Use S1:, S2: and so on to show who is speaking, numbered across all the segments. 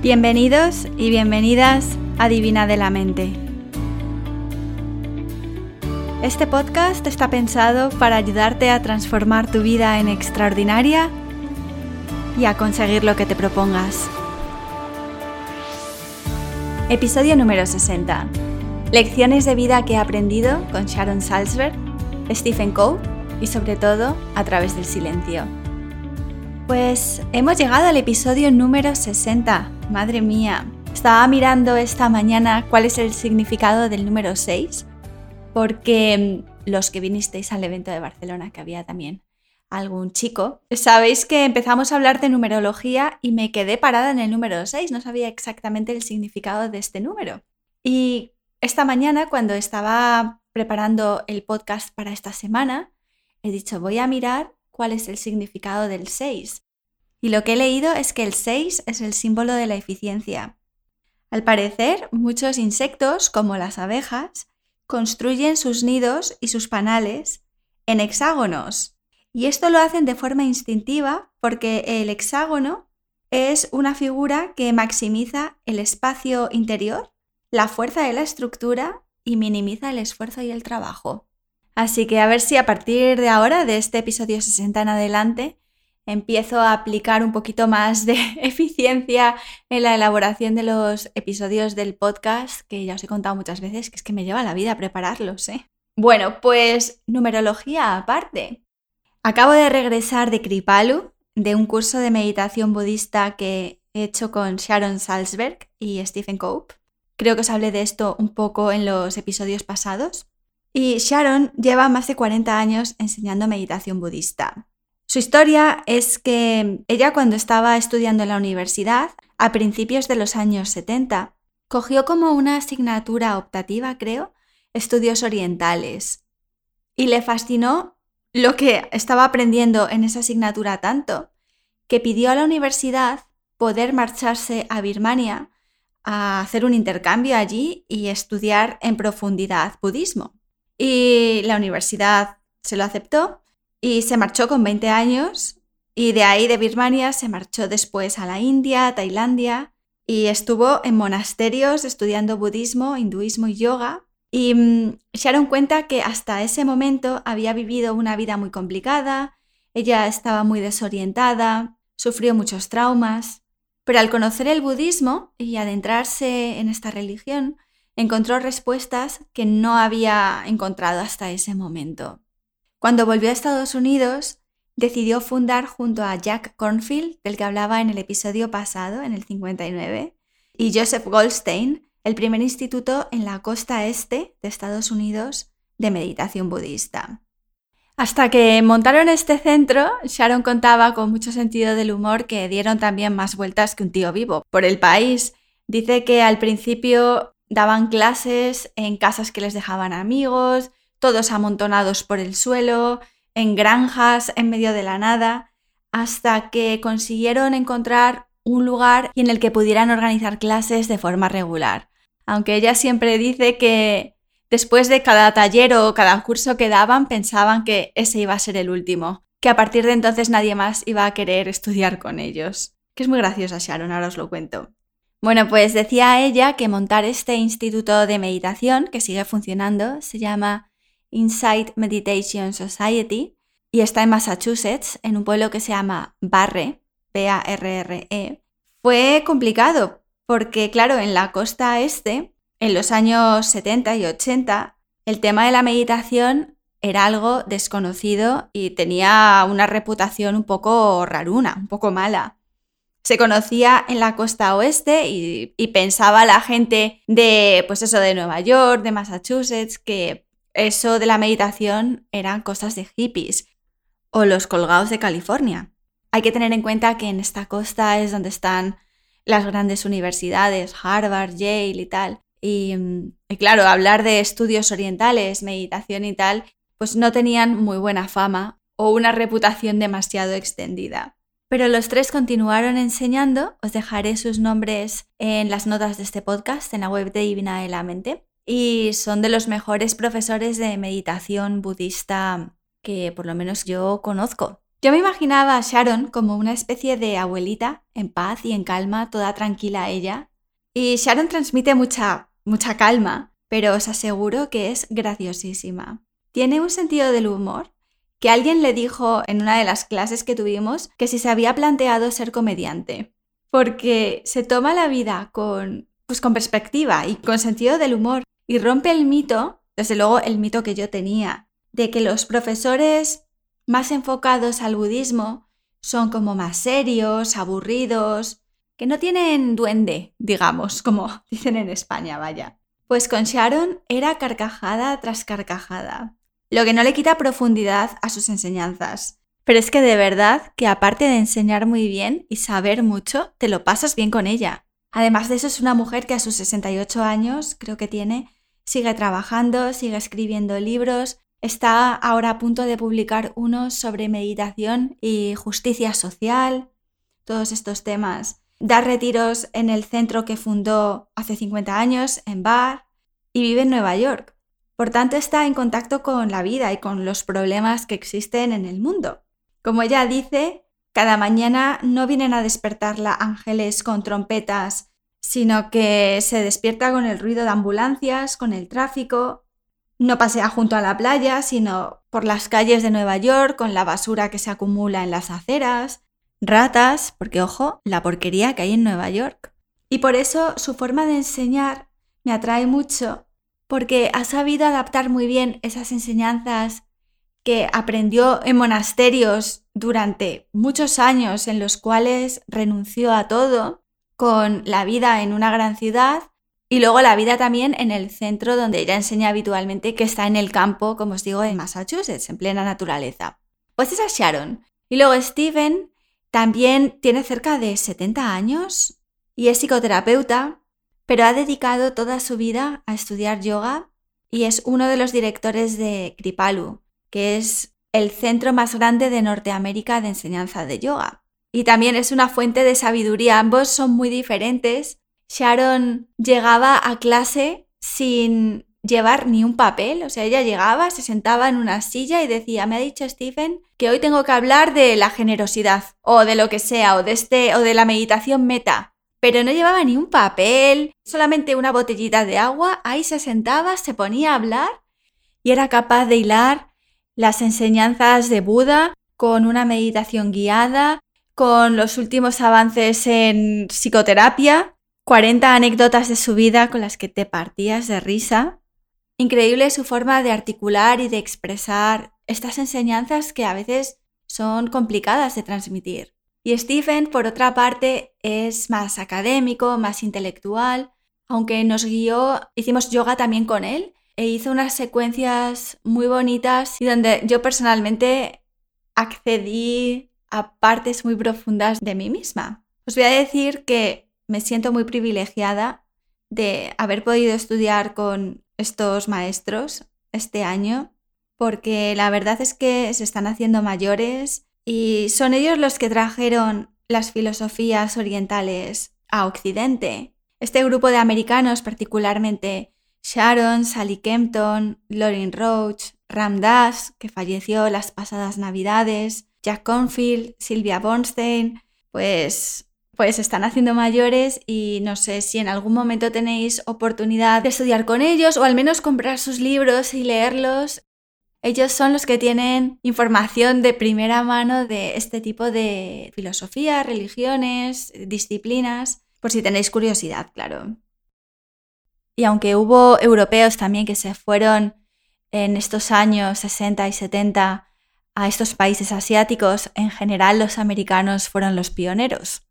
S1: Bienvenidos y bienvenidas a Divina de la Mente. Este podcast está pensado para ayudarte a transformar tu vida en extraordinaria y a conseguir lo que te propongas. Episodio número 60. Lecciones de vida que he aprendido con Sharon Salzberg, Stephen Cove y sobre todo a través del silencio. Pues hemos llegado al episodio número 60. Madre mía. Estaba mirando esta mañana cuál es el significado del número 6, porque mm, los que vinisteis al evento de Barcelona, que había también algún chico, sabéis que empezamos a hablar de numerología y me quedé parada en el número 6, no sabía exactamente el significado de este número. Y esta mañana, cuando estaba preparando el podcast para esta semana, he dicho, voy a mirar cuál es el significado del 6. Y lo que he leído es que el 6 es el símbolo de la eficiencia. Al parecer, muchos insectos, como las abejas, construyen sus nidos y sus panales en hexágonos. Y esto lo hacen de forma instintiva porque el hexágono es una figura que maximiza el espacio interior, la fuerza de la estructura y minimiza el esfuerzo y el trabajo. Así que a ver si a partir de ahora, de este episodio 60 en adelante, empiezo a aplicar un poquito más de eficiencia en la elaboración de los episodios del podcast, que ya os he contado muchas veces, que es que me lleva la vida prepararlos, ¿eh? Bueno, pues numerología aparte. Acabo de regresar de Kripalu, de un curso de meditación budista que he hecho con Sharon Salzberg y Stephen Cope. Creo que os hablé de esto un poco en los episodios pasados. Y Sharon lleva más de 40 años enseñando meditación budista. Su historia es que ella cuando estaba estudiando en la universidad, a principios de los años 70, cogió como una asignatura optativa, creo, estudios orientales. Y le fascinó lo que estaba aprendiendo en esa asignatura tanto, que pidió a la universidad poder marcharse a Birmania a hacer un intercambio allí y estudiar en profundidad budismo. Y la universidad se lo aceptó y se marchó con 20 años y de ahí de Birmania se marchó después a la India, Tailandia y estuvo en monasterios estudiando budismo, hinduismo y yoga. Y mm, se dieron cuenta que hasta ese momento había vivido una vida muy complicada, ella estaba muy desorientada, sufrió muchos traumas, pero al conocer el budismo y adentrarse en esta religión, encontró respuestas que no había encontrado hasta ese momento. Cuando volvió a Estados Unidos, decidió fundar junto a Jack Cornfield, del que hablaba en el episodio pasado, en el 59, y Joseph Goldstein, el primer instituto en la costa este de Estados Unidos de meditación budista. Hasta que montaron este centro, Sharon contaba con mucho sentido del humor que dieron también más vueltas que un tío vivo por el país. Dice que al principio daban clases en casas que les dejaban amigos, todos amontonados por el suelo, en granjas en medio de la nada, hasta que consiguieron encontrar un lugar en el que pudieran organizar clases de forma regular. Aunque ella siempre dice que después de cada taller o cada curso que daban pensaban que ese iba a ser el último, que a partir de entonces nadie más iba a querer estudiar con ellos. Que es muy graciosa Sharon, ahora os lo cuento. Bueno, pues decía ella que montar este instituto de meditación, que sigue funcionando, se llama Insight Meditation Society y está en Massachusetts, en un pueblo que se llama Barre, B-A-R-R-E. Fue complicado porque, claro, en la costa este, en los años 70 y 80, el tema de la meditación era algo desconocido y tenía una reputación un poco raruna, un poco mala se conocía en la costa oeste y, pensaba la gente de, pues eso, de Nueva York, de Massachusetts, que eso de la meditación eran cosas de hippies o los colgados de California. Hay que tener en cuenta que en esta costa es donde están las grandes universidades, Harvard, Yale y tal. Y, y, claro, hablar de estudios orientales, meditación y tal, pues no tenían muy buena fama o una reputación demasiado extendida. Pero los tres continuaron enseñando, os dejaré sus nombres en las notas de este podcast, en la web de Divina de la Mente, y son de los mejores profesores de meditación budista que por lo menos yo conozco. Yo me imaginaba a Sharon como una especie de abuelita, en paz y en calma, toda tranquila ella. Y Sharon transmite mucha, mucha calma, pero os aseguro que es graciosísima. Tiene un sentido del humor que alguien le dijo en una de las clases que tuvimos que si se había planteado ser comediante, porque se toma la vida con, pues, con perspectiva y con sentido del humor y rompe el mito, desde luego el mito que yo tenía, de que los profesores más enfocados al budismo son como más serios, aburridos, que no tienen duende, digamos, como dicen en España, vaya. Pues con Sharon era carcajada tras carcajada lo que no le quita profundidad a sus enseñanzas. Pero es que de verdad que aparte de enseñar muy bien y saber mucho, te lo pasas bien con ella. Además de eso es una mujer que a sus 68 años, creo que tiene, sigue trabajando, sigue escribiendo libros, está ahora a punto de publicar uno sobre meditación y justicia social, todos estos temas. Da retiros en el centro que fundó hace 50 años, en Bar, y vive en Nueva York. Por tanto, está en contacto con la vida y con los problemas que existen en el mundo. Como ella dice, cada mañana no vienen a despertarla ángeles con trompetas, sino que se despierta con el ruido de ambulancias, con el tráfico. No pasea junto a la playa, sino por las calles de Nueva York, con la basura que se acumula en las aceras, ratas, porque ojo, la porquería que hay en Nueva York. Y por eso su forma de enseñar me atrae mucho porque ha sabido adaptar muy bien esas enseñanzas que aprendió en monasterios durante muchos años en los cuales renunció a todo, con la vida en una gran ciudad y luego la vida también en el centro donde ella enseña habitualmente, que está en el campo, como os digo, en Massachusetts, en plena naturaleza. Pues esa es Sharon. Y luego Steven también tiene cerca de 70 años y es psicoterapeuta pero ha dedicado toda su vida a estudiar yoga y es uno de los directores de Kripalu, que es el centro más grande de Norteamérica de enseñanza de yoga. Y también es una fuente de sabiduría. Ambos son muy diferentes. Sharon llegaba a clase sin llevar ni un papel, o sea, ella llegaba, se sentaba en una silla y decía, me ha dicho Stephen que hoy tengo que hablar de la generosidad o de lo que sea o de este o de la meditación meta pero no llevaba ni un papel, solamente una botellita de agua, ahí se sentaba, se ponía a hablar y era capaz de hilar las enseñanzas de Buda con una meditación guiada, con los últimos avances en psicoterapia, 40 anécdotas de su vida con las que te partías de risa. Increíble su forma de articular y de expresar estas enseñanzas que a veces son complicadas de transmitir. Y Stephen, por otra parte, es más académico, más intelectual, aunque nos guió, hicimos yoga también con él e hizo unas secuencias muy bonitas y donde yo personalmente accedí a partes muy profundas de mí misma. Os voy a decir que me siento muy privilegiada de haber podido estudiar con estos maestros este año, porque la verdad es que se están haciendo mayores y son ellos los que trajeron las filosofías orientales a Occidente. Este grupo de americanos, particularmente Sharon, Sally Kempton, Lauren Roach, Ram Dass, que falleció las pasadas navidades, Jack Confield, Sylvia Bornstein, pues, pues están haciendo mayores y no sé si en algún momento tenéis oportunidad de estudiar con ellos o al menos comprar sus libros y leerlos. Ellos son los que tienen información de primera mano de este tipo de filosofía, religiones, disciplinas, por si tenéis curiosidad, claro. Y aunque hubo europeos también que se fueron en estos años 60 y 70 a estos países asiáticos, en general los americanos fueron los pioneros.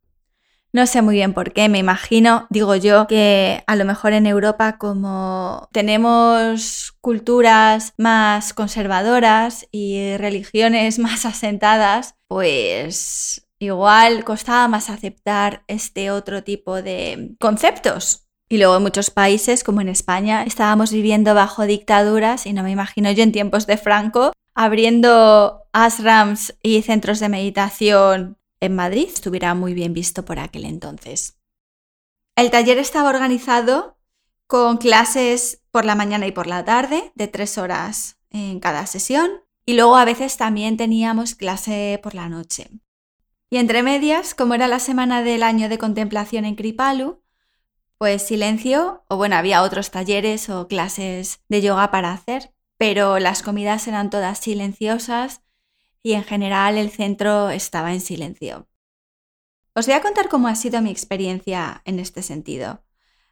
S1: No sé muy bien por qué, me imagino, digo yo, que a lo mejor en Europa como tenemos culturas más conservadoras y religiones más asentadas, pues igual costaba más aceptar este otro tipo de conceptos. Y luego en muchos países, como en España, estábamos viviendo bajo dictaduras y no me imagino yo en tiempos de Franco abriendo ashrams y centros de meditación en Madrid estuviera muy bien visto por aquel entonces. El taller estaba organizado con clases por la mañana y por la tarde, de tres horas en cada sesión, y luego a veces también teníamos clase por la noche. Y entre medias, como era la semana del año de contemplación en Kripalu, pues silencio, o bueno, había otros talleres o clases de yoga para hacer, pero las comidas eran todas silenciosas y en general el centro estaba en silencio. Os voy a contar cómo ha sido mi experiencia en este sentido.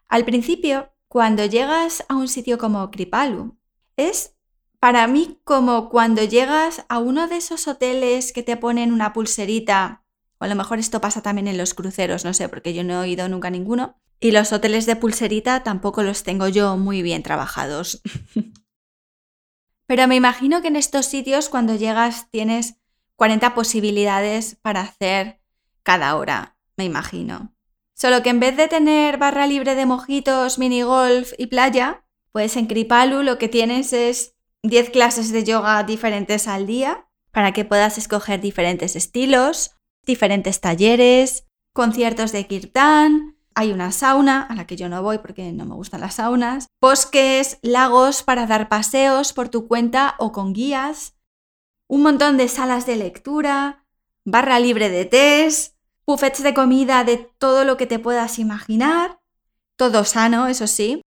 S1: Al principio, cuando llegas a un sitio como Kripalu, es para mí como cuando llegas a uno de esos hoteles que te ponen una pulserita, a lo mejor esto pasa también en los cruceros, no sé, porque yo no he ido nunca a ninguno, y los hoteles de pulserita tampoco los tengo yo muy bien trabajados. Pero me imagino que en estos sitios cuando llegas tienes 40 posibilidades para hacer cada hora, me imagino. Solo que en vez de tener barra libre de mojitos, mini golf y playa, pues en Kripalu lo que tienes es 10 clases de yoga diferentes al día para que puedas escoger diferentes estilos, diferentes talleres, conciertos de kirtan, hay una sauna, a la que yo no voy porque no me gustan las saunas, bosques, lagos para dar paseos por tu cuenta o con guías, un montón de salas de lectura, barra libre de tés, buffets de comida de todo lo que te puedas imaginar, todo sano, eso sí.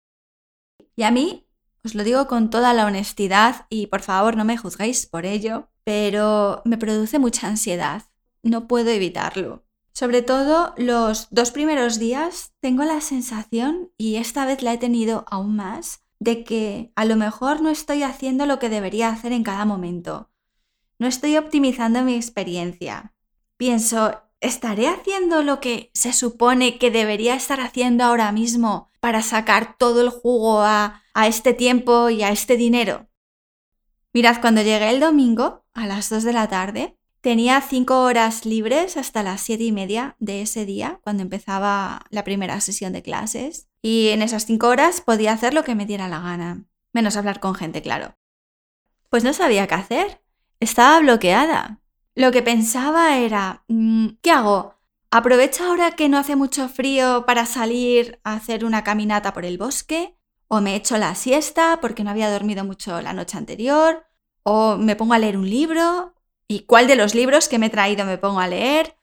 S1: Y a mí, os lo digo con toda la honestidad y por favor no me juzguéis por ello, pero me produce mucha ansiedad. No puedo evitarlo. Sobre todo los dos primeros días tengo la sensación, y esta vez la he tenido aún más, de que a lo mejor no estoy haciendo lo que debería hacer en cada momento. No estoy optimizando mi experiencia. Pienso, ¿estaré haciendo lo que se supone que debería estar haciendo ahora mismo para sacar todo el jugo a, a este tiempo y a este dinero? Mirad, cuando llegué el domingo a las 2 de la tarde, Tenía cinco horas libres hasta las siete y media de ese día, cuando empezaba la primera sesión de clases. Y en esas cinco horas podía hacer lo que me diera la gana. Menos hablar con gente, claro. Pues no sabía qué hacer. Estaba bloqueada. Lo que pensaba era, mm, ¿qué hago? ¿Aprovecho ahora que no hace mucho frío para salir a hacer una caminata por el bosque? ¿O me echo la siesta porque no había dormido mucho la noche anterior? ¿O me pongo a leer un libro? ¿Y cuál de los libros que me he traído me pongo a leer?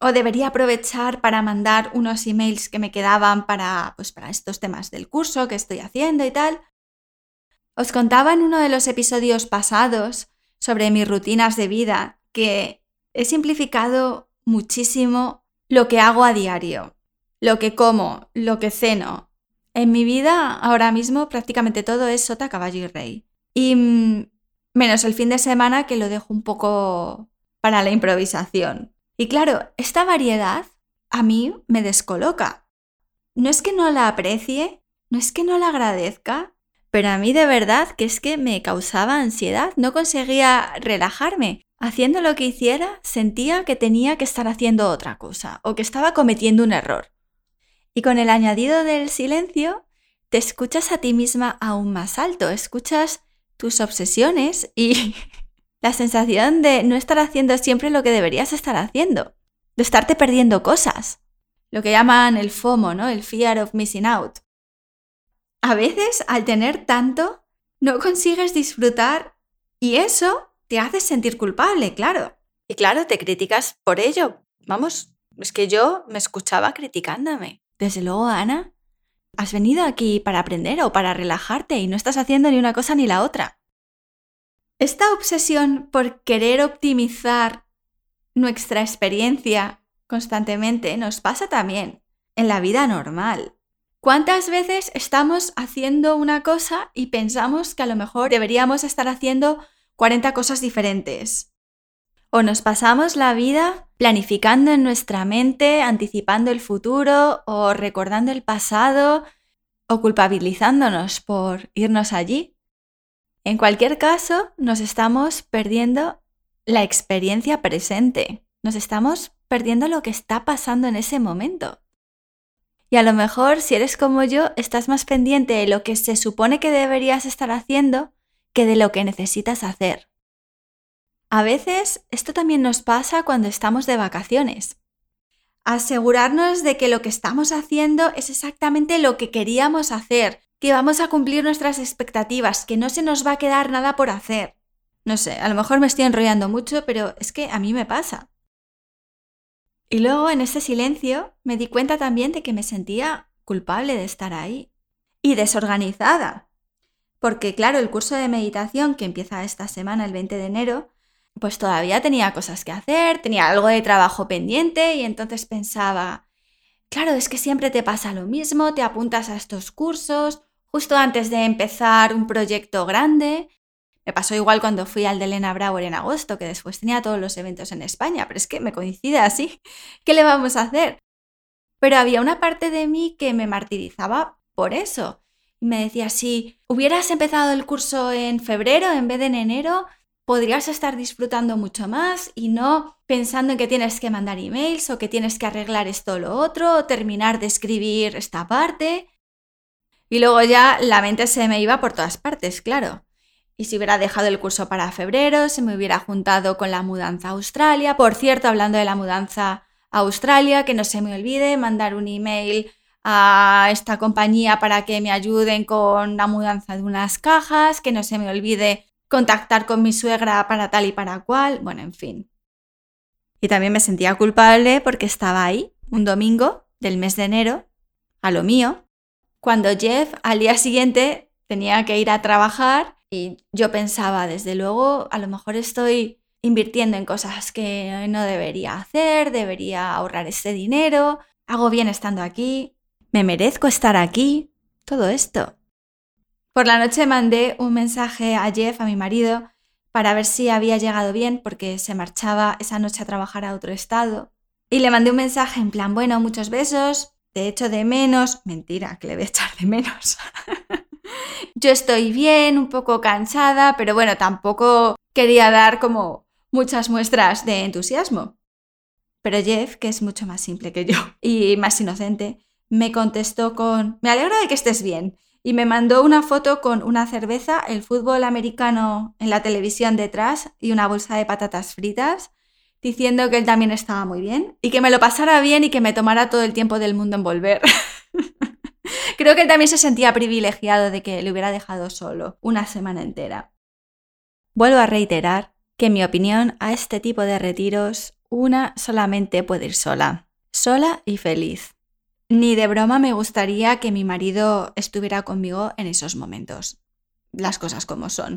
S1: ¿O debería aprovechar para mandar unos emails que me quedaban para, pues, para estos temas del curso que estoy haciendo y tal? Os contaba en uno de los episodios pasados sobre mis rutinas de vida que he simplificado muchísimo lo que hago a diario, lo que como, lo que ceno. En mi vida ahora mismo prácticamente todo es sota, caballo y rey. Y mm, menos el fin de semana que lo dejo un poco para la improvisación. Y claro, esta variedad a mí me descoloca. No es que no la aprecie, no es que no la agradezca, pero a mí de verdad que es que me causaba ansiedad, no conseguía relajarme. Haciendo lo que hiciera, sentía que tenía que estar haciendo otra cosa o que estaba cometiendo un error. Y con el añadido del silencio, te escuchas a ti misma aún más alto, escuchas tus obsesiones y la sensación de no estar haciendo siempre lo que deberías estar haciendo, de estarte perdiendo cosas, lo que llaman el FOMO, ¿no? El fear of missing out. A veces, al tener tanto, no consigues disfrutar y eso te hace sentir culpable, claro. Y claro, te criticas por ello. Vamos, es que yo me escuchaba criticándome. Desde luego, Ana, has venido aquí para aprender o para relajarte y no estás haciendo ni una cosa ni la otra. Esta obsesión por querer optimizar nuestra experiencia constantemente nos pasa también en la vida normal. ¿Cuántas veces estamos haciendo una cosa y pensamos que a lo mejor deberíamos estar haciendo 40 cosas diferentes? O nos pasamos la vida planificando en nuestra mente, anticipando el futuro o recordando el pasado o culpabilizándonos por irnos allí. En cualquier caso, nos estamos perdiendo la experiencia presente, nos estamos perdiendo lo que está pasando en ese momento. Y a lo mejor, si eres como yo, estás más pendiente de lo que se supone que deberías estar haciendo que de lo que necesitas hacer. A veces esto también nos pasa cuando estamos de vacaciones. Asegurarnos de que lo que estamos haciendo es exactamente lo que queríamos hacer, que vamos a cumplir nuestras expectativas, que no se nos va a quedar nada por hacer. No sé, a lo mejor me estoy enrollando mucho, pero es que a mí me pasa. Y luego en ese silencio me di cuenta también de que me sentía culpable de estar ahí y desorganizada. Porque claro, el curso de meditación que empieza esta semana, el 20 de enero, pues todavía tenía cosas que hacer, tenía algo de trabajo pendiente y entonces pensaba, claro, es que siempre te pasa lo mismo, te apuntas a estos cursos justo antes de empezar un proyecto grande me pasó igual cuando fui al de Elena Brauer en agosto, que después tenía todos los eventos en España, pero es que me coincide así. ¿Qué le vamos a hacer? Pero había una parte de mí que me martirizaba por eso. Y me decía, si hubieras empezado el curso en febrero en vez de en enero, podrías estar disfrutando mucho más y no pensando en que tienes que mandar emails o que tienes que arreglar esto o lo otro, o terminar de escribir esta parte. Y luego ya la mente se me iba por todas partes, claro. Y si hubiera dejado el curso para febrero, se me hubiera juntado con la mudanza a Australia. Por cierto, hablando de la mudanza a Australia, que no se me olvide mandar un email a esta compañía para que me ayuden con la mudanza de unas cajas, que no se me olvide contactar con mi suegra para tal y para cual, bueno, en fin. Y también me sentía culpable porque estaba ahí un domingo del mes de enero, a lo mío, cuando Jeff al día siguiente tenía que ir a trabajar y yo pensaba, desde luego, a lo mejor estoy invirtiendo en cosas que no debería hacer, debería ahorrar ese dinero, hago bien estando aquí, me merezco estar aquí, todo esto. Por la noche mandé un mensaje a Jeff, a mi marido, para ver si había llegado bien porque se marchaba esa noche a trabajar a otro estado. Y le mandé un mensaje en plan, bueno, muchos besos, te echo de menos. Mentira, que le voy a echar de menos. Yo estoy bien, un poco cansada, pero bueno, tampoco quería dar como muchas muestras de entusiasmo. Pero Jeff, que es mucho más simple que yo y más inocente, me contestó con, me alegro de que estés bien. Y me mandó una foto con una cerveza, el fútbol americano en la televisión detrás y una bolsa de patatas fritas, diciendo que él también estaba muy bien y que me lo pasara bien y que me tomara todo el tiempo del mundo en volver. Creo que él también se sentía privilegiado de que le hubiera dejado solo una semana entera. Vuelvo a reiterar que en mi opinión a este tipo de retiros una solamente puede ir sola, sola y feliz. Ni de broma me gustaría que mi marido estuviera conmigo en esos momentos. Las cosas como son.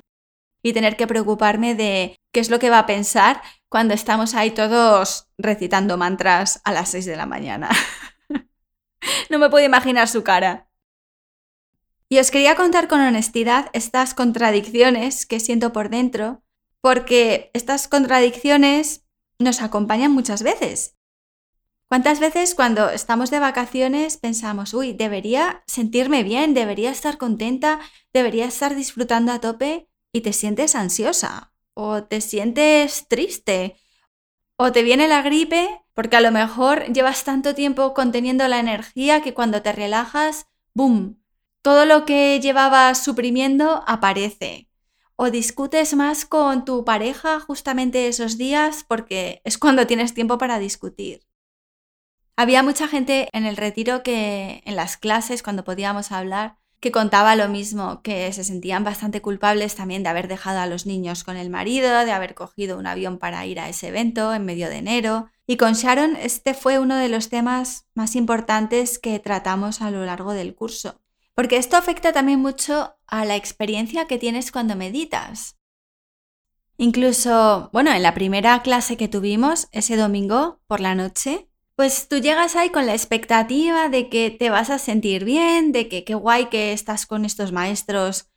S1: Y tener que preocuparme de qué es lo que va a pensar cuando estamos ahí todos recitando mantras a las 6 de la mañana. no me puedo imaginar su cara. Y os quería contar con honestidad estas contradicciones que siento por dentro, porque estas contradicciones nos acompañan muchas veces. ¿Cuántas veces cuando estamos de vacaciones pensamos, uy, debería sentirme bien, debería estar contenta, debería estar disfrutando a tope y te sientes ansiosa o te sientes triste o te viene la gripe porque a lo mejor llevas tanto tiempo conteniendo la energía que cuando te relajas, ¡boom! todo lo que llevabas suprimiendo aparece. O discutes más con tu pareja justamente esos días porque es cuando tienes tiempo para discutir. Había mucha gente en el retiro que en las clases, cuando podíamos hablar, que contaba lo mismo, que se sentían bastante culpables también de haber dejado a los niños con el marido, de haber cogido un avión para ir a ese evento en medio de enero. Y con Sharon este fue uno de los temas más importantes que tratamos a lo largo del curso. Porque esto afecta también mucho a la experiencia que tienes cuando meditas. Incluso, bueno, en la primera clase que tuvimos ese domingo por la noche, pues tú llegas ahí con la expectativa de que te vas a sentir bien, de que qué guay que estás con estos maestros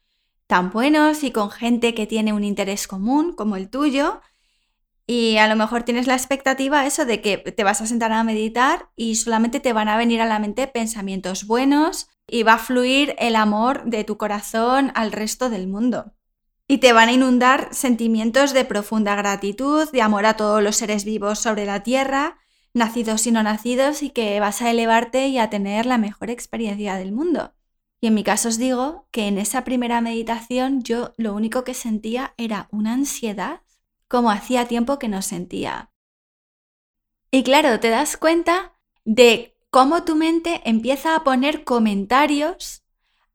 S1: tan buenos y con gente que tiene un interés común como el tuyo. Y a lo mejor tienes la expectativa eso de que te vas a sentar a meditar y solamente te van a venir a la mente pensamientos buenos, y va a fluir el amor de tu corazón al resto del mundo. Y te van a inundar sentimientos de profunda gratitud, de amor a todos los seres vivos sobre la tierra, nacidos y no nacidos, y que vas a elevarte y a tener la mejor experiencia del mundo. Y en mi caso os digo que en esa primera meditación yo lo único que sentía era una ansiedad como hacía tiempo que no sentía. Y claro, te das cuenta de cómo tu mente empieza a poner comentarios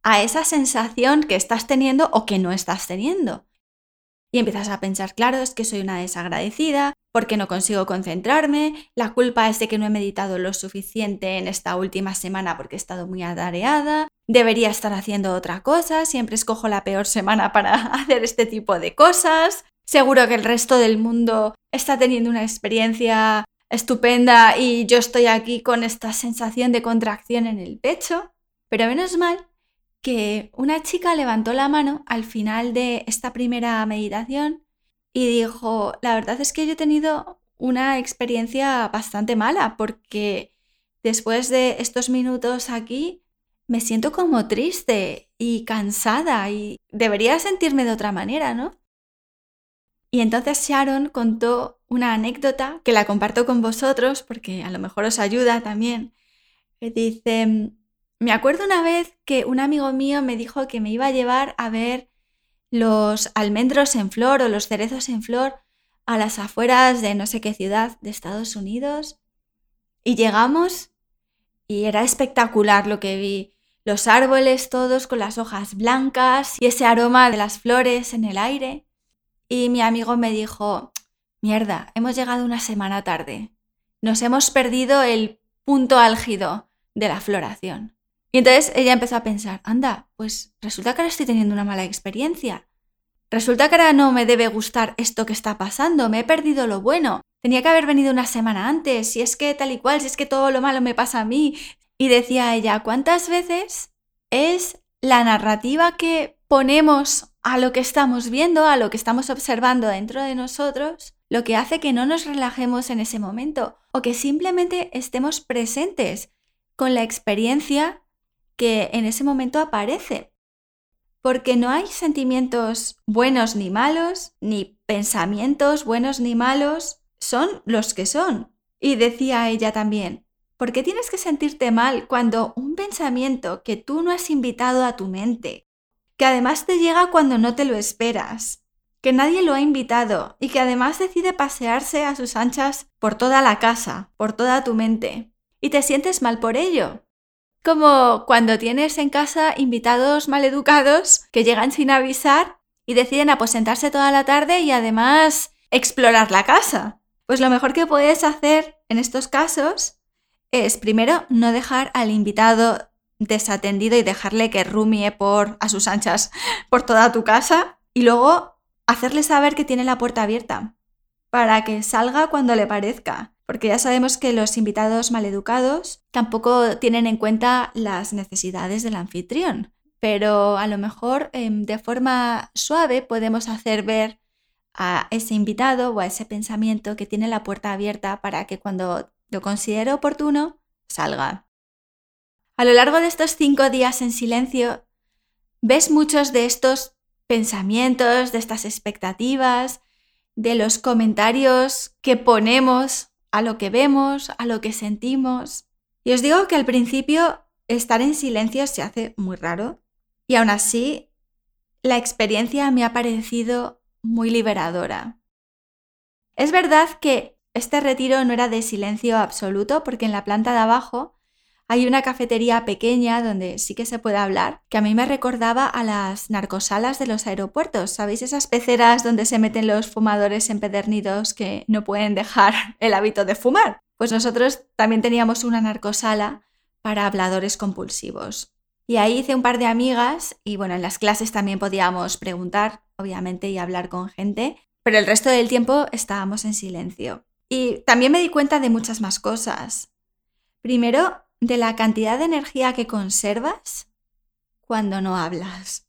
S1: a esa sensación que estás teniendo o que no estás teniendo. Y empiezas a pensar, claro, es que soy una desagradecida, porque no consigo concentrarme, la culpa es de que no he meditado lo suficiente en esta última semana porque he estado muy atareada, debería estar haciendo otra cosa, siempre escojo la peor semana para hacer este tipo de cosas, seguro que el resto del mundo está teniendo una experiencia estupenda y yo estoy aquí con esta sensación de contracción en el pecho, pero menos mal que una chica levantó la mano al final de esta primera meditación y dijo, la verdad es que yo he tenido una experiencia bastante mala porque después de estos minutos aquí me siento como triste y cansada y debería sentirme de otra manera, ¿no? Y entonces Sharon contó una anécdota que la comparto con vosotros porque a lo mejor os ayuda también. Que dice, me acuerdo una vez que un amigo mío me dijo que me iba a llevar a ver los almendros en flor o los cerezos en flor a las afueras de no sé qué ciudad de Estados Unidos. Y llegamos y era espectacular lo que vi. Los árboles todos con las hojas blancas y ese aroma de las flores en el aire. Y mi amigo me dijo, mierda, hemos llegado una semana tarde. Nos hemos perdido el punto álgido de la floración. Y entonces ella empezó a pensar, anda, pues resulta que ahora estoy teniendo una mala experiencia. Resulta que ahora no me debe gustar esto que está pasando, me he perdido lo bueno. Tenía que haber venido una semana antes, si es que tal y cual, si es que todo lo malo me pasa a mí. Y decía ella, ¿cuántas veces es la narrativa que ponemos a lo que estamos viendo, a lo que estamos observando dentro de nosotros, lo que hace que no nos relajemos en ese momento o que simplemente estemos presentes con la experiencia que en ese momento aparece. Porque no hay sentimientos buenos ni malos, ni pensamientos buenos ni malos, son los que son. Y decía ella también, ¿por qué tienes que sentirte mal cuando un pensamiento que tú no has invitado a tu mente, que además te llega cuando no te lo esperas, que nadie lo ha invitado y que además decide pasearse a sus anchas por toda la casa, por toda tu mente, y te sientes mal por ello? Como cuando tienes en casa invitados maleducados que llegan sin avisar y deciden aposentarse toda la tarde y además explorar la casa. Pues lo mejor que puedes hacer en estos casos es primero no dejar al invitado desatendido y dejarle que rumie por a sus anchas por toda tu casa y luego hacerle saber que tiene la puerta abierta para que salga cuando le parezca porque ya sabemos que los invitados maleducados tampoco tienen en cuenta las necesidades del anfitrión, pero a lo mejor em, de forma suave podemos hacer ver a ese invitado o a ese pensamiento que tiene la puerta abierta para que cuando lo considere oportuno salga. A lo largo de estos cinco días en silencio, ves muchos de estos pensamientos, de estas expectativas, de los comentarios que ponemos a lo que vemos, a lo que sentimos. Y os digo que al principio estar en silencio se hace muy raro y aún así la experiencia me ha parecido muy liberadora. Es verdad que este retiro no era de silencio absoluto porque en la planta de abajo hay una cafetería pequeña donde sí que se puede hablar, que a mí me recordaba a las narcosalas de los aeropuertos. ¿Sabéis esas peceras donde se meten los fumadores empedernidos que no pueden dejar el hábito de fumar? Pues nosotros también teníamos una narcosala para habladores compulsivos. Y ahí hice un par de amigas y bueno, en las clases también podíamos preguntar, obviamente, y hablar con gente, pero el resto del tiempo estábamos en silencio. Y también me di cuenta de muchas más cosas. Primero, de la cantidad de energía que conservas cuando no hablas.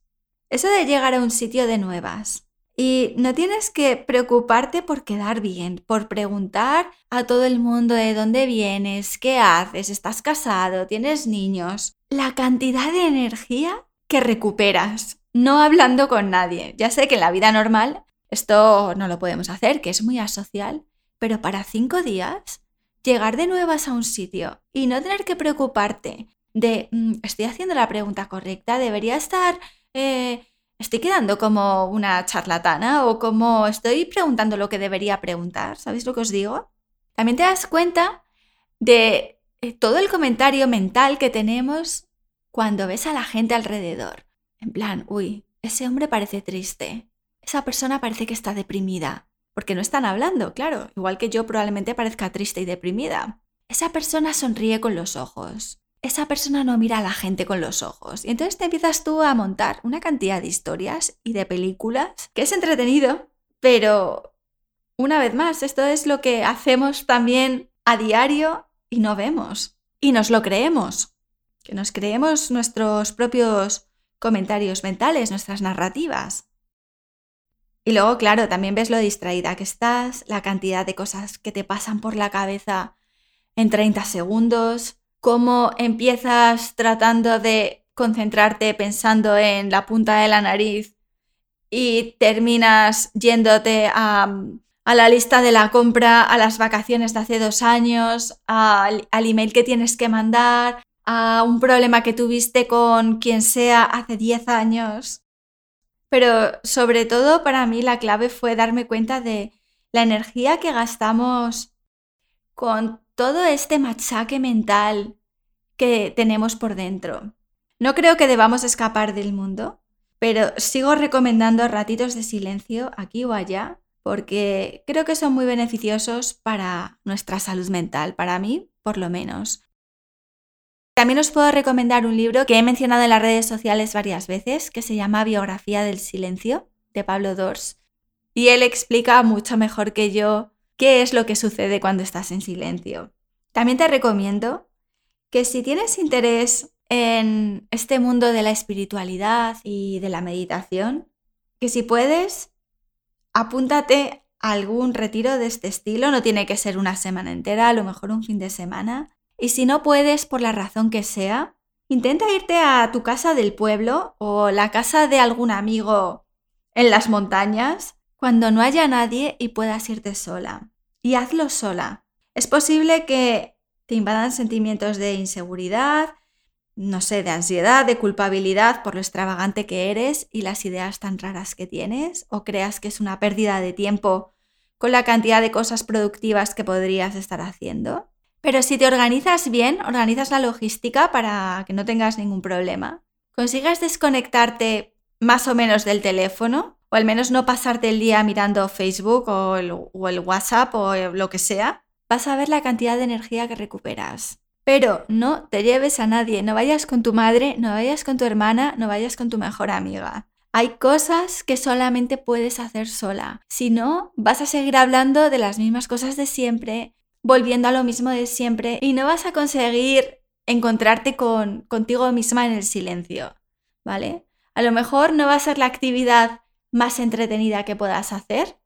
S1: Eso de llegar a un sitio de nuevas. Y no tienes que preocuparte por quedar bien, por preguntar a todo el mundo de dónde vienes, qué haces, estás casado, tienes niños. La cantidad de energía que recuperas, no hablando con nadie. Ya sé que en la vida normal esto no lo podemos hacer, que es muy asocial, pero para cinco días llegar de nuevas a un sitio y no tener que preocuparte de, mm, estoy haciendo la pregunta correcta, debería estar, eh, estoy quedando como una charlatana o como estoy preguntando lo que debería preguntar, ¿sabéis lo que os digo? También te das cuenta de eh, todo el comentario mental que tenemos cuando ves a la gente alrededor. En plan, uy, ese hombre parece triste. esa persona parece que está deprimida, porque no están hablando, claro, igual que yo probablemente parezca triste y deprimida. Esa persona sonríe con los ojos, esa persona no mira a la gente con los ojos. Y entonces te empiezas tú a montar una cantidad de historias y de películas que es entretenido, pero una vez más, esto es lo que hacemos también a diario y no vemos. Y nos lo creemos. Que nos creemos nuestros propios comentarios mentales, nuestras narrativas. Y luego, claro, también ves lo distraída que estás, la cantidad de cosas que te pasan por la cabeza en 30 segundos, cómo empiezas tratando de concentrarte pensando en la punta de la nariz y terminas yéndote a, la lista de la compra, a las vacaciones de hace dos años, al, al email que tienes que mandar, a un problema que tuviste con quien sea hace 10 años. Pero sobre todo para mí la clave fue darme cuenta de la energía que gastamos con todo este machaque mental que tenemos por dentro. No creo que debamos escapar del mundo, pero sigo recomendando ratitos de silencio aquí o allá porque creo que son muy beneficiosos para nuestra salud mental, para mí por lo menos. También os puedo recomendar un libro que he mencionado en las redes sociales varias veces, que se llama Biografía del Silencio, de Pablo Dors, y él explica mucho mejor que yo qué es lo que sucede cuando estás en silencio. También te recomiendo que si tienes interés en este mundo de la espiritualidad y de la meditación, que si puedes, apúntate a algún retiro de este estilo, no tiene que ser una semana entera, a lo mejor un fin de semana. Y si no puedes, por la razón que sea, intenta irte a tu casa del pueblo o la casa de algún amigo en las montañas cuando no haya nadie y puedas irte sola y hazlo sola. Es posible que te invadan sentimientos de inseguridad, no sé, de ansiedad, de culpabilidad por lo extravagante que eres y las ideas tan raras que tienes, o creas que es una pérdida de tiempo con la cantidad de cosas productivas que podrías estar haciendo. Pero si te organizas bien, organizas la logística para que no tengas ningún problema, consigas desconectarte más o menos del teléfono, o al menos no pasarte el día mirando Facebook o el, WhatsApp o lo que sea, vas a ver la cantidad de energía que recuperas. Pero no te lleves a nadie, no vayas con tu madre, no vayas con tu hermana, no vayas con tu mejor amiga. Hay cosas que solamente puedes hacer sola. Si no, vas a seguir hablando de las mismas cosas de siempre, volviendo a lo mismo de siempre y no vas a conseguir encontrarte con, contigo misma en el silencio, ¿vale? A lo mejor no va a ser la actividad más entretenida que puedas hacer.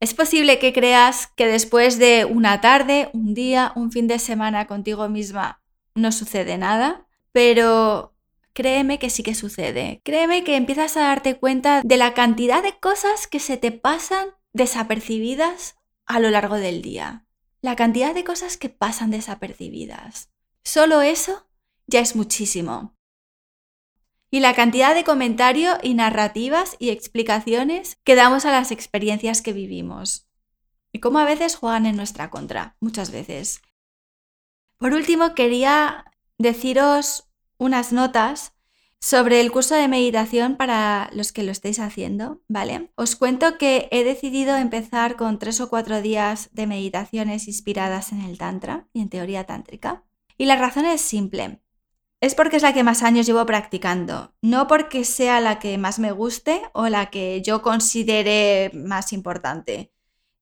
S1: Es posible que creas que después de una tarde, un día, un fin de semana contigo misma no sucede nada, pero créeme que sí que sucede. Créeme que empiezas a darte cuenta de la cantidad de cosas que se te pasan desapercibidas a lo largo del día. La cantidad de cosas que pasan desapercibidas. Solo eso ya es muchísimo y la cantidad de comentarios y narrativas y explicaciones que damos a las experiencias que vivimos. Y cómo a veces juegan en nuestra contra, muchas veces. Por último, quería deciros unas notas sobre el curso de meditación para los que lo estéis haciendo, ¿vale? Os cuento que he decidido empezar con tres o cuatro días de meditaciones inspiradas en el Tantra y en teoría tántrica. Y la razón es simple es porque es la que más años llevo practicando, no porque sea la que más me guste o la que yo considere más importante,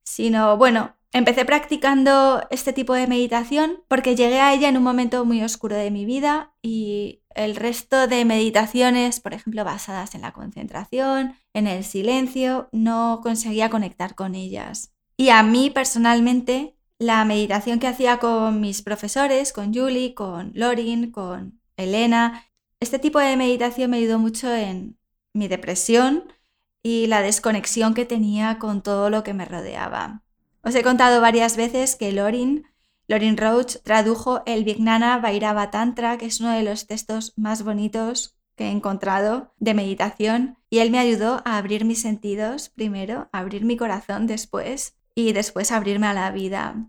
S1: sino, bueno, empecé practicando este tipo de meditación porque llegué a ella en un momento muy oscuro de mi vida y el resto de meditaciones, por ejemplo, basadas en la concentración, en el silencio, no conseguía conectar con ellas. Y a mí personalmente, la meditación que hacía con mis profesores, con Julie, con Lorin, con Elena. Este tipo de meditación me ayudó mucho en mi depresión y la desconexión que tenía con todo lo que me rodeaba. Os he contado varias veces que Lorin, Lorin Roach, tradujo el Vijnana Vairava Tantra, que es uno de los textos más bonitos que he encontrado de meditación, y él me ayudó a abrir mis sentidos primero, a abrir mi corazón después y después abrirme a la vida.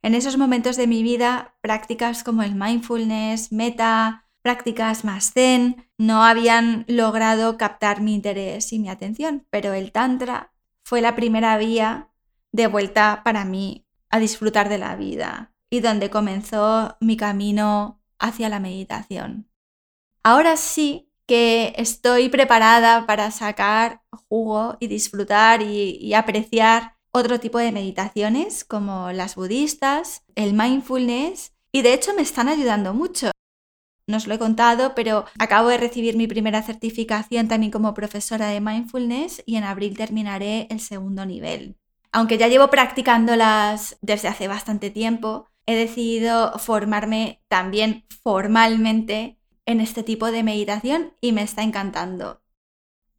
S1: En esos momentos de mi vida, prácticas como el mindfulness, meta prácticas más zen no habían logrado captar mi interés y mi atención, pero el Tantra fue la primera vía de vuelta para mí a disfrutar de la vida y donde comenzó mi camino hacia la meditación. Ahora sí que estoy preparada para sacar jugo y disfrutar y, apreciar otro tipo de meditaciones como las budistas, el mindfulness y de hecho me están ayudando mucho no os lo he contado, pero acabo de recibir mi primera certificación también como profesora de mindfulness y en abril terminaré el segundo nivel. Aunque ya llevo practicándolas desde hace bastante tiempo, he decidido formarme también formalmente en este tipo de meditación y me está encantando.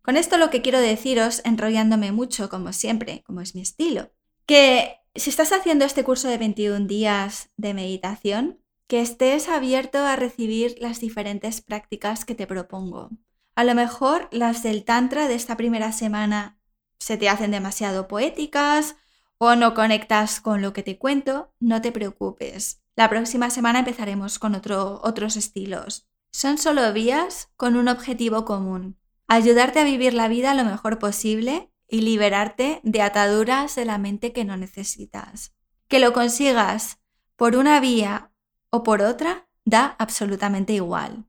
S1: Con esto lo que quiero deciros, enrollándome mucho como siempre, como es mi estilo, que si estás haciendo este curso de 21 días de meditación, que estés abierto a recibir las diferentes prácticas que te propongo. A lo mejor las del Tantra de esta primera semana se te hacen demasiado poéticas o no conectas con lo que te cuento, no te preocupes. La próxima semana empezaremos con otros estilos. Son solo vías con un objetivo común, ayudarte a vivir la vida lo mejor posible y liberarte de ataduras de la mente que no necesitas. Que lo consigas por una vía o por otra, da absolutamente igual.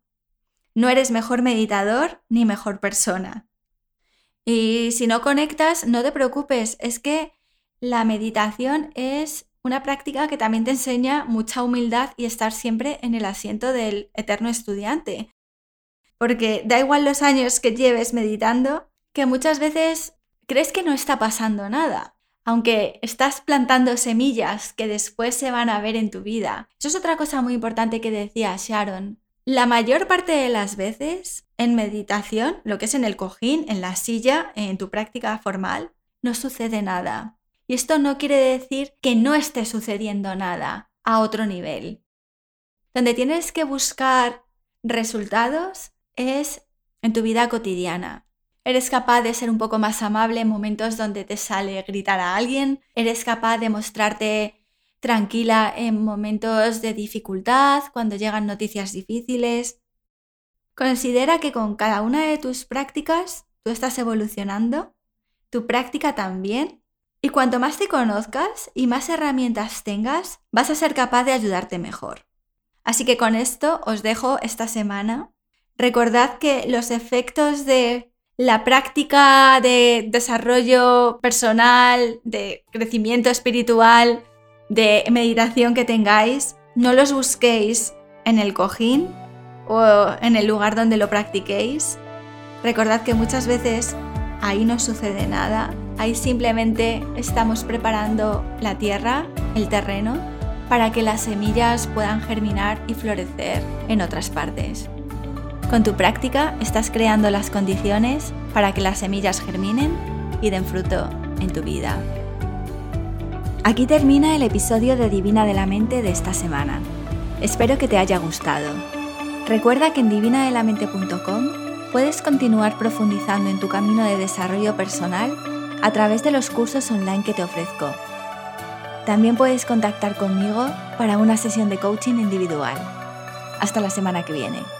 S1: No eres mejor meditador ni mejor persona. Y si no conectas, no te preocupes, es que la meditación es una práctica que también te enseña mucha humildad y estar siempre en el asiento del eterno estudiante. Porque da igual los años que lleves meditando, que muchas veces crees que no está pasando nada aunque estás plantando semillas que después se van a ver en tu vida. Eso es otra cosa muy importante que decía Sharon. La mayor parte de las veces en meditación, lo que es en el cojín, en la silla, en tu práctica formal, no sucede nada. Y esto no quiere decir que no esté sucediendo nada a otro nivel. Donde tienes que buscar resultados es en tu vida cotidiana, Eres capaz de ser un poco más amable en momentos donde te sale gritar a alguien. Eres capaz de mostrarte tranquila en momentos de dificultad, cuando llegan noticias difíciles. Considera que con cada una de tus prácticas tú estás evolucionando, tu práctica también, y cuanto más te conozcas y más herramientas tengas, vas a ser capaz de ayudarte mejor. Así que con esto os dejo esta semana. Recordad que los efectos de la práctica de desarrollo personal, de crecimiento espiritual, de meditación que tengáis, no los busquéis en el cojín o en el lugar donde lo practiquéis. Recordad que muchas veces ahí no sucede nada, ahí simplemente estamos preparando la tierra, el terreno, para que las semillas puedan germinar y florecer en otras partes. Con tu práctica estás creando las condiciones para que las semillas germinen y den fruto en tu vida. Aquí termina el episodio de Divina de la Mente de esta semana. Espero que te haya gustado. Recuerda que en divinadelamente.com puedes continuar profundizando en tu camino de desarrollo personal a través de los cursos online que te ofrezco. También puedes contactar conmigo para una sesión de coaching individual. Hasta la semana que viene.